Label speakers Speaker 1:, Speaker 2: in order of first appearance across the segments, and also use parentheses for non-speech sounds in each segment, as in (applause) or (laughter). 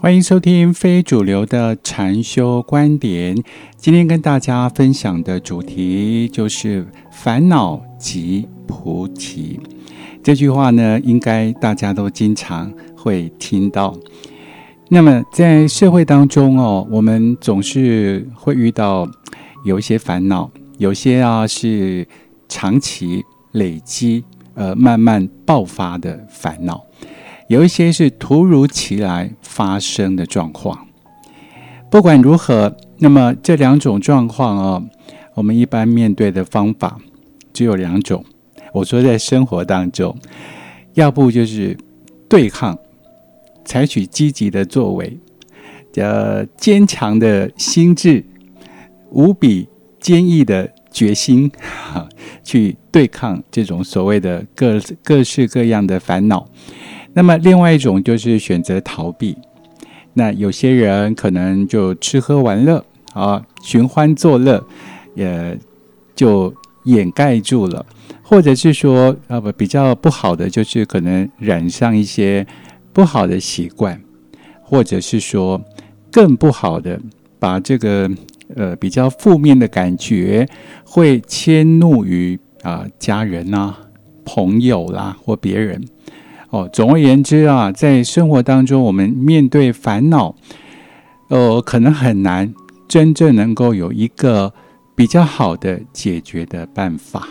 Speaker 1: 欢迎收听非主流的禅修观点。今天跟大家分享的主题就是“烦恼即菩提”。这句话呢，应该大家都经常会听到。那么在社会当中哦，我们总是会遇到有一些烦恼，有些啊是长期累积呃慢慢爆发的烦恼。有一些是突如其来发生的状况。不管如何，那么这两种状况哦，我们一般面对的方法只有两种。我说，在生活当中，要不就是对抗，采取积极的作为，呃，坚强的心智，无比坚毅的决心哈，(laughs) 去对抗这种所谓的各各式各样的烦恼。那么，另外一种就是选择逃避。那有些人可能就吃喝玩乐啊，寻欢作乐，也就掩盖住了；或者是说，啊不，比较不好的就是可能染上一些不好的习惯，或者是说更不好的，把这个呃比较负面的感觉会迁怒于啊家人呐、朋友啦或别人。哦，总而言之啊，在生活当中，我们面对烦恼，呃，可能很难真正能够有一个比较好的解决的办法。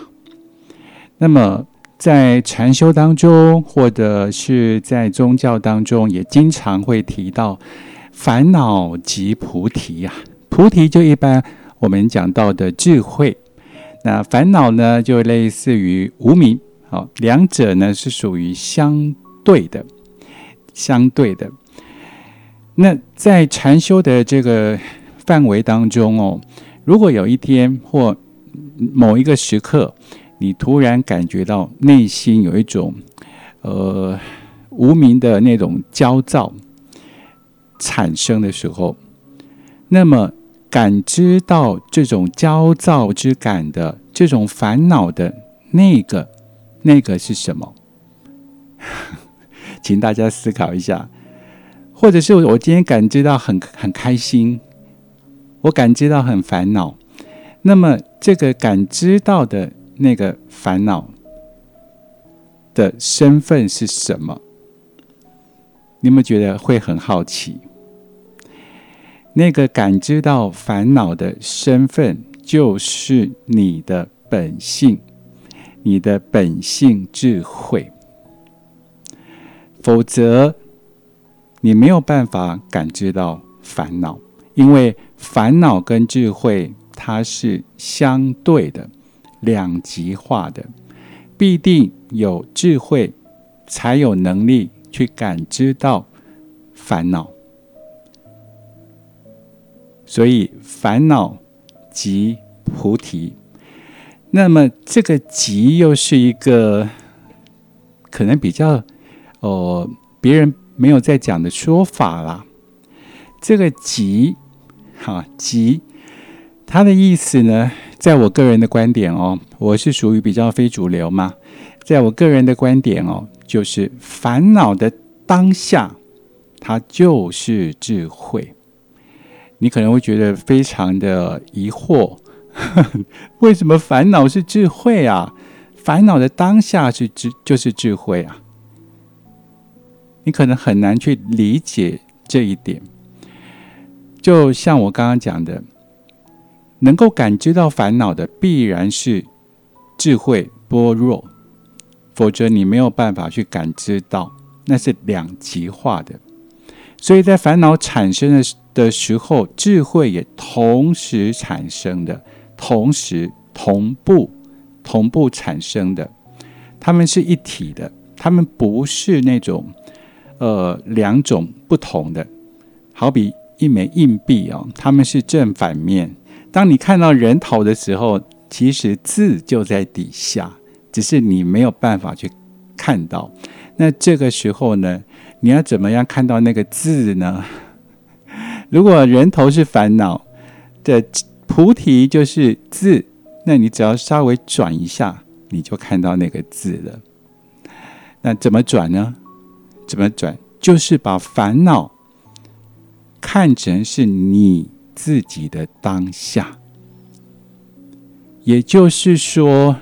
Speaker 1: 那么，在禅修当中，或者是在宗教当中，也经常会提到烦恼即菩提呀。菩提就一般我们讲到的智慧，那烦恼呢，就类似于无明。好，两者呢是属于相对的，相对的。那在禅修的这个范围当中哦，如果有一天或某一个时刻，你突然感觉到内心有一种呃无名的那种焦躁产生的时候，那么感知到这种焦躁之感的这种烦恼的那个。那个是什么？(laughs) 请大家思考一下，或者是我今天感知到很很开心，我感知到很烦恼，那么这个感知到的那个烦恼的身份是什么？你们觉得会很好奇？那个感知到烦恼的身份，就是你的本性。你的本性智慧，否则你没有办法感知到烦恼，因为烦恼跟智慧它是相对的、两极化的，必定有智慧才有能力去感知到烦恼，所以烦恼即菩提。那么这个“急”又是一个可能比较哦，别人没有在讲的说法啦。这个“急”哈“急”，它的意思呢，在我个人的观点哦，我是属于比较非主流嘛。在我个人的观点哦，就是烦恼的当下，它就是智慧。你可能会觉得非常的疑惑。(laughs) 为什么烦恼是智慧啊？烦恼的当下是智，就是智慧啊。你可能很难去理解这一点。就像我刚刚讲的，能够感知到烦恼的，必然是智慧般若，否则你没有办法去感知到，那是两极化的。所以在烦恼产生的的时候，智慧也同时产生的。同时同步同步产生的，它们是一体的，它们不是那种呃两种不同的。好比一枚硬币哦，它们是正反面。当你看到人头的时候，其实字就在底下，只是你没有办法去看到。那这个时候呢，你要怎么样看到那个字呢？如果人头是烦恼的。菩提就是字，那你只要稍微转一下，你就看到那个字了。那怎么转呢？怎么转？就是把烦恼看成是你自己的当下，也就是说，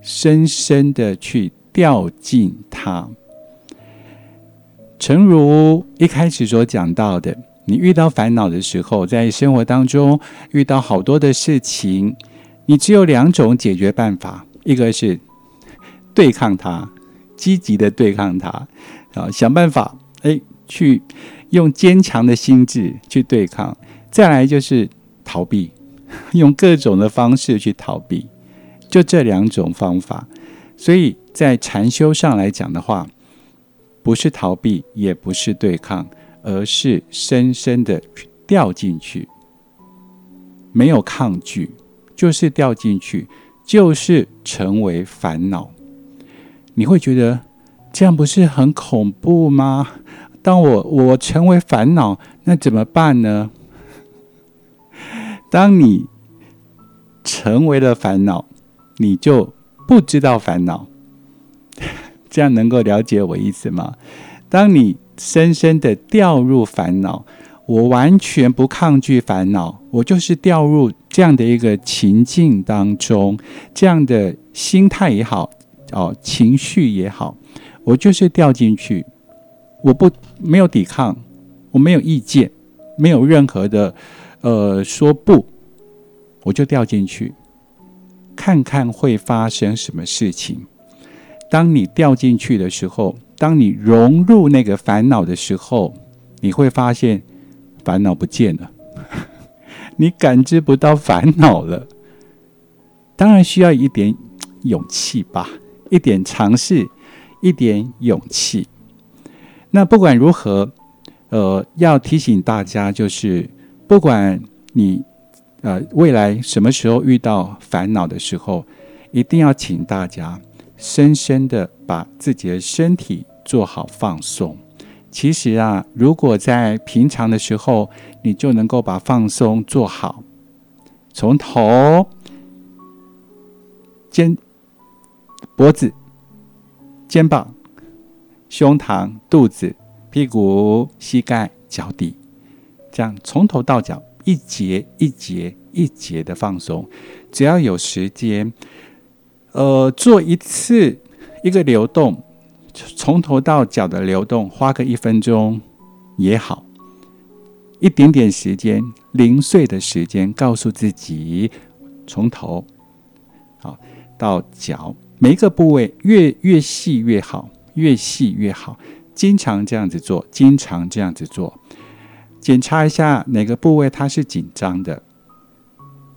Speaker 1: 深深的去掉进它。诚如一开始所讲到的，你遇到烦恼的时候，在生活当中遇到好多的事情，你只有两种解决办法：一个是对抗它，积极的对抗它，啊，想办法。哎，去用坚强的心智去对抗，再来就是逃避，用各种的方式去逃避，就这两种方法。所以在禅修上来讲的话，不是逃避，也不是对抗，而是深深的掉进去，没有抗拒，就是掉进去，就是成为烦恼。你会觉得这样不是很恐怖吗？当我我成为烦恼，那怎么办呢？(laughs) 当你成为了烦恼，你就不知道烦恼。(laughs) 这样能够了解我意思吗？当你深深的掉入烦恼，我完全不抗拒烦恼，我就是掉入这样的一个情境当中，这样的心态也好，哦，情绪也好，我就是掉进去。我不没有抵抗，我没有意见，没有任何的呃说不，我就掉进去，看看会发生什么事情。当你掉进去的时候，当你融入那个烦恼的时候，你会发现烦恼不见了，(laughs) 你感知不到烦恼了。当然需要一点勇气吧，一点尝试，一点勇气。那不管如何，呃，要提醒大家，就是不管你呃未来什么时候遇到烦恼的时候，一定要请大家深深的把自己的身体做好放松。其实啊，如果在平常的时候，你就能够把放松做好，从头、肩、脖子、肩膀。胸膛、肚子、屁股、膝盖、脚底，这样从头到脚一节一节一节的放松。只要有时间，呃，做一次一个流动，从头到脚的流动，花个一分钟也好，一点点时间，零碎的时间，告诉自己从头好到脚每一个部位越越细越好。越细越好，经常这样子做，经常这样子做，检查一下哪个部位它是紧张的，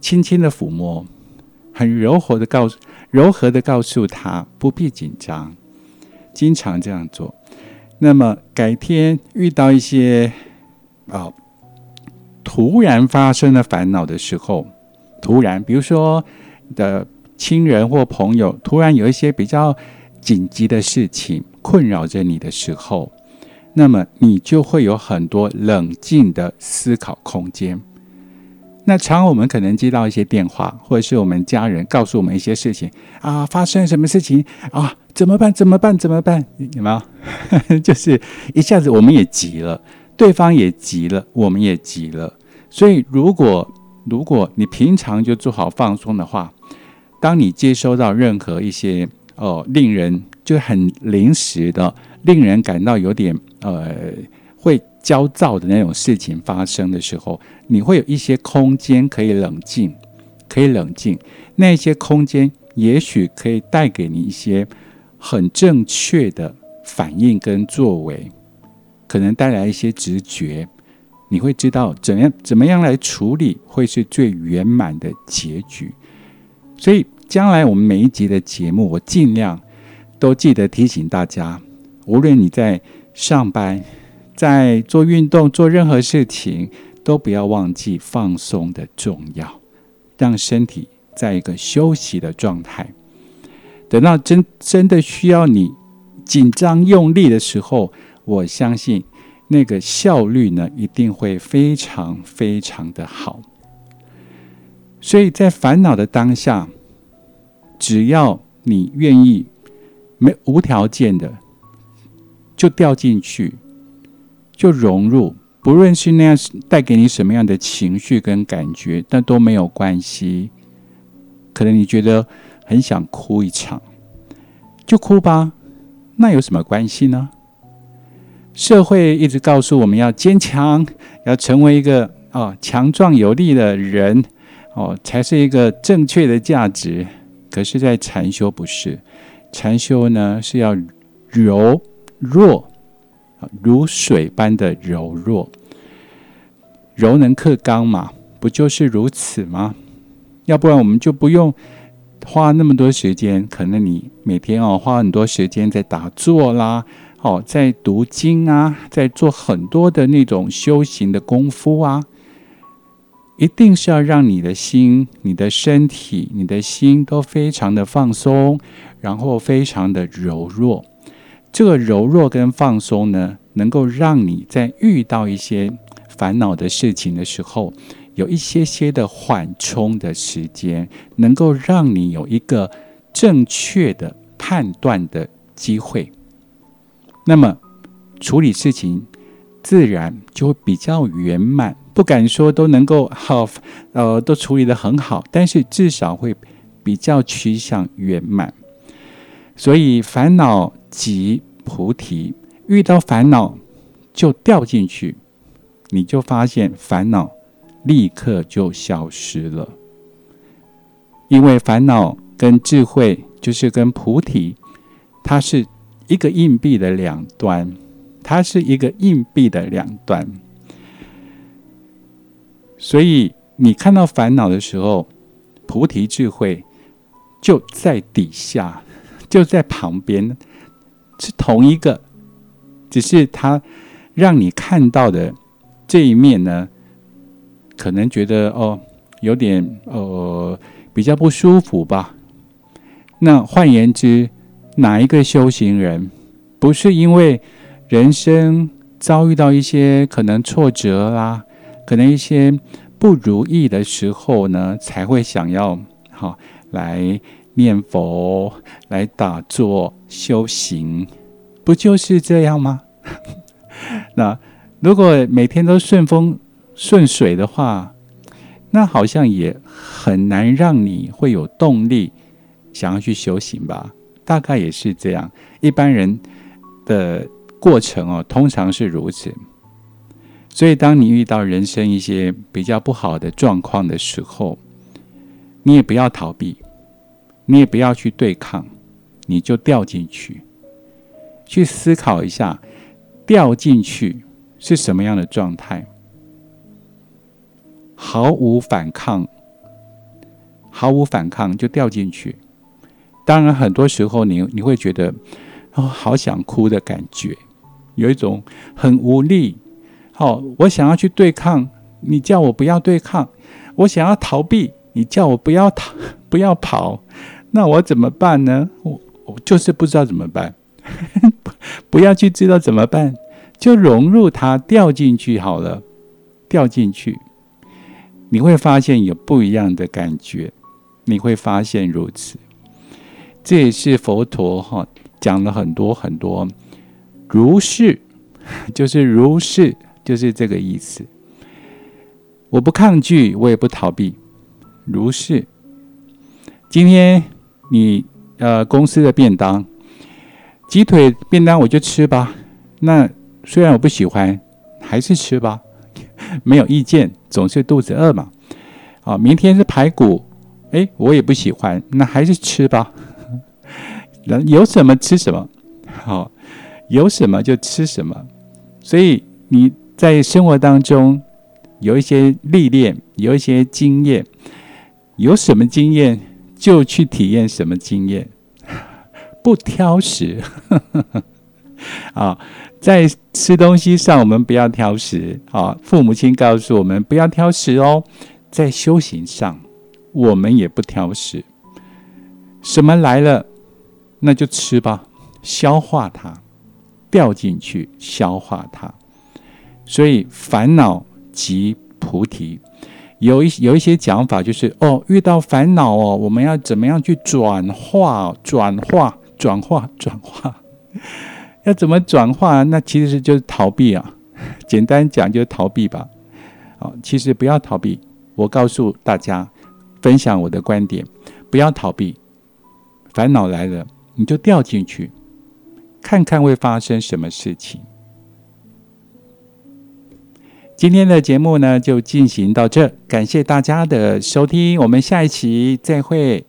Speaker 1: 轻轻的抚摸，很柔和的告诉，柔和的告诉他不必紧张，经常这样做。那么改天遇到一些啊突然发生的烦恼的时候，突然，比如说的亲人或朋友突然有一些比较。紧急的事情困扰着你的时候，那么你就会有很多冷静的思考空间。那常我们可能接到一些电话，或者是我们家人告诉我们一些事情啊，发生什么事情啊？怎么办？怎么办？怎么办？有没有？(laughs) 就是一下子我们也急了，对方也急了，我们也急了。所以，如果如果你平常就做好放松的话，当你接收到任何一些哦，令人就很临时的，令人感到有点呃会焦躁的那种事情发生的时候，你会有一些空间可以冷静，可以冷静。那些空间也许可以带给你一些很正确的反应跟作为，可能带来一些直觉，你会知道怎样怎么样来处理会是最圆满的结局。所以。将来我们每一集的节目，我尽量都记得提醒大家，无论你在上班、在做运动、做任何事情，都不要忘记放松的重要，让身体在一个休息的状态。等到真真的需要你紧张用力的时候，我相信那个效率呢，一定会非常非常的好。所以在烦恼的当下。只要你愿意，没无条件的就掉进去，就融入。不论是那样带给你什么样的情绪跟感觉，但都没有关系。可能你觉得很想哭一场，就哭吧，那有什么关系呢？社会一直告诉我们要坚强，要成为一个哦强壮有力的人，哦才是一个正确的价值。可是，在禅修不是，禅修呢是要柔弱。如水般的柔弱，柔能克刚嘛？不就是如此吗？要不然我们就不用花那么多时间。可能你每天哦花很多时间在打坐啦，哦在读经啊，在做很多的那种修行的功夫啊，一定是要让你的心、你的身体、你的心都非常的放松，然后非常的柔弱。这个柔弱跟放松呢，能够让你在遇到一些烦恼的事情的时候，有一些些的缓冲的时间，能够让你有一个正确的判断的机会。那么处理事情自然就会比较圆满。不敢说都能够好，呃，都处理的很好，但是至少会比较趋向圆满。所以烦恼。即菩提，遇到烦恼就掉进去，你就发现烦恼立刻就消失了。因为烦恼跟智慧就是跟菩提，它是一个硬币的两端，它是一个硬币的两端。所以你看到烦恼的时候，菩提智慧就在底下，就在旁边。是同一个，只是它让你看到的这一面呢，可能觉得哦有点呃比较不舒服吧。那换言之，哪一个修行人不是因为人生遭遇到一些可能挫折啦，可能一些不如意的时候呢，才会想要好来？念佛来打坐修行，不就是这样吗？(laughs) 那如果每天都顺风顺水的话，那好像也很难让你会有动力想要去修行吧？大概也是这样，一般人的过程哦，通常是如此。所以，当你遇到人生一些比较不好的状况的时候，你也不要逃避。你也不要去对抗，你就掉进去，去思考一下，掉进去是什么样的状态？毫无反抗，毫无反抗就掉进去。当然，很多时候你你会觉得哦，好想哭的感觉，有一种很无力。好，我想要去对抗，你叫我不要对抗；我想要逃避，你叫我不要逃，不要跑。那我怎么办呢？我我就是不知道怎么办，(laughs) 不要去知道怎么办，就融入它，掉进去好了，掉进去，你会发现有不一样的感觉，你会发现如此。这也是佛陀哈讲了很多很多，如是，(laughs) 就是如是，就是这个意思。我不抗拒，我也不逃避，如是。今天。你呃，公司的便当，鸡腿便当我就吃吧。那虽然我不喜欢，还是吃吧，(laughs) 没有意见，总是肚子饿嘛。啊，明天是排骨，哎，我也不喜欢，那还是吃吧。(laughs) 人有什么吃什么，好，有什么就吃什么。所以你在生活当中有一些历练，有一些经验，有什么经验？就去体验什么经验，(laughs) 不挑食 (laughs) 啊！在吃东西上，我们不要挑食啊！父母亲告诉我们不要挑食哦。在修行上，我们也不挑食，什么来了，那就吃吧，消化它，掉进去，消化它。所以烦恼即菩提。有一有一些讲法，就是哦，遇到烦恼哦，我们要怎么样去转化、转化、转化、转化？要怎么转化？那其实就是逃避啊。(laughs) 简单讲就是逃避吧。好，其实不要逃避。我告诉大家，分享我的观点，不要逃避。烦恼来了，你就掉进去，看看会发生什么事情。今天的节目呢，就进行到这，感谢大家的收听，我们下一期再会。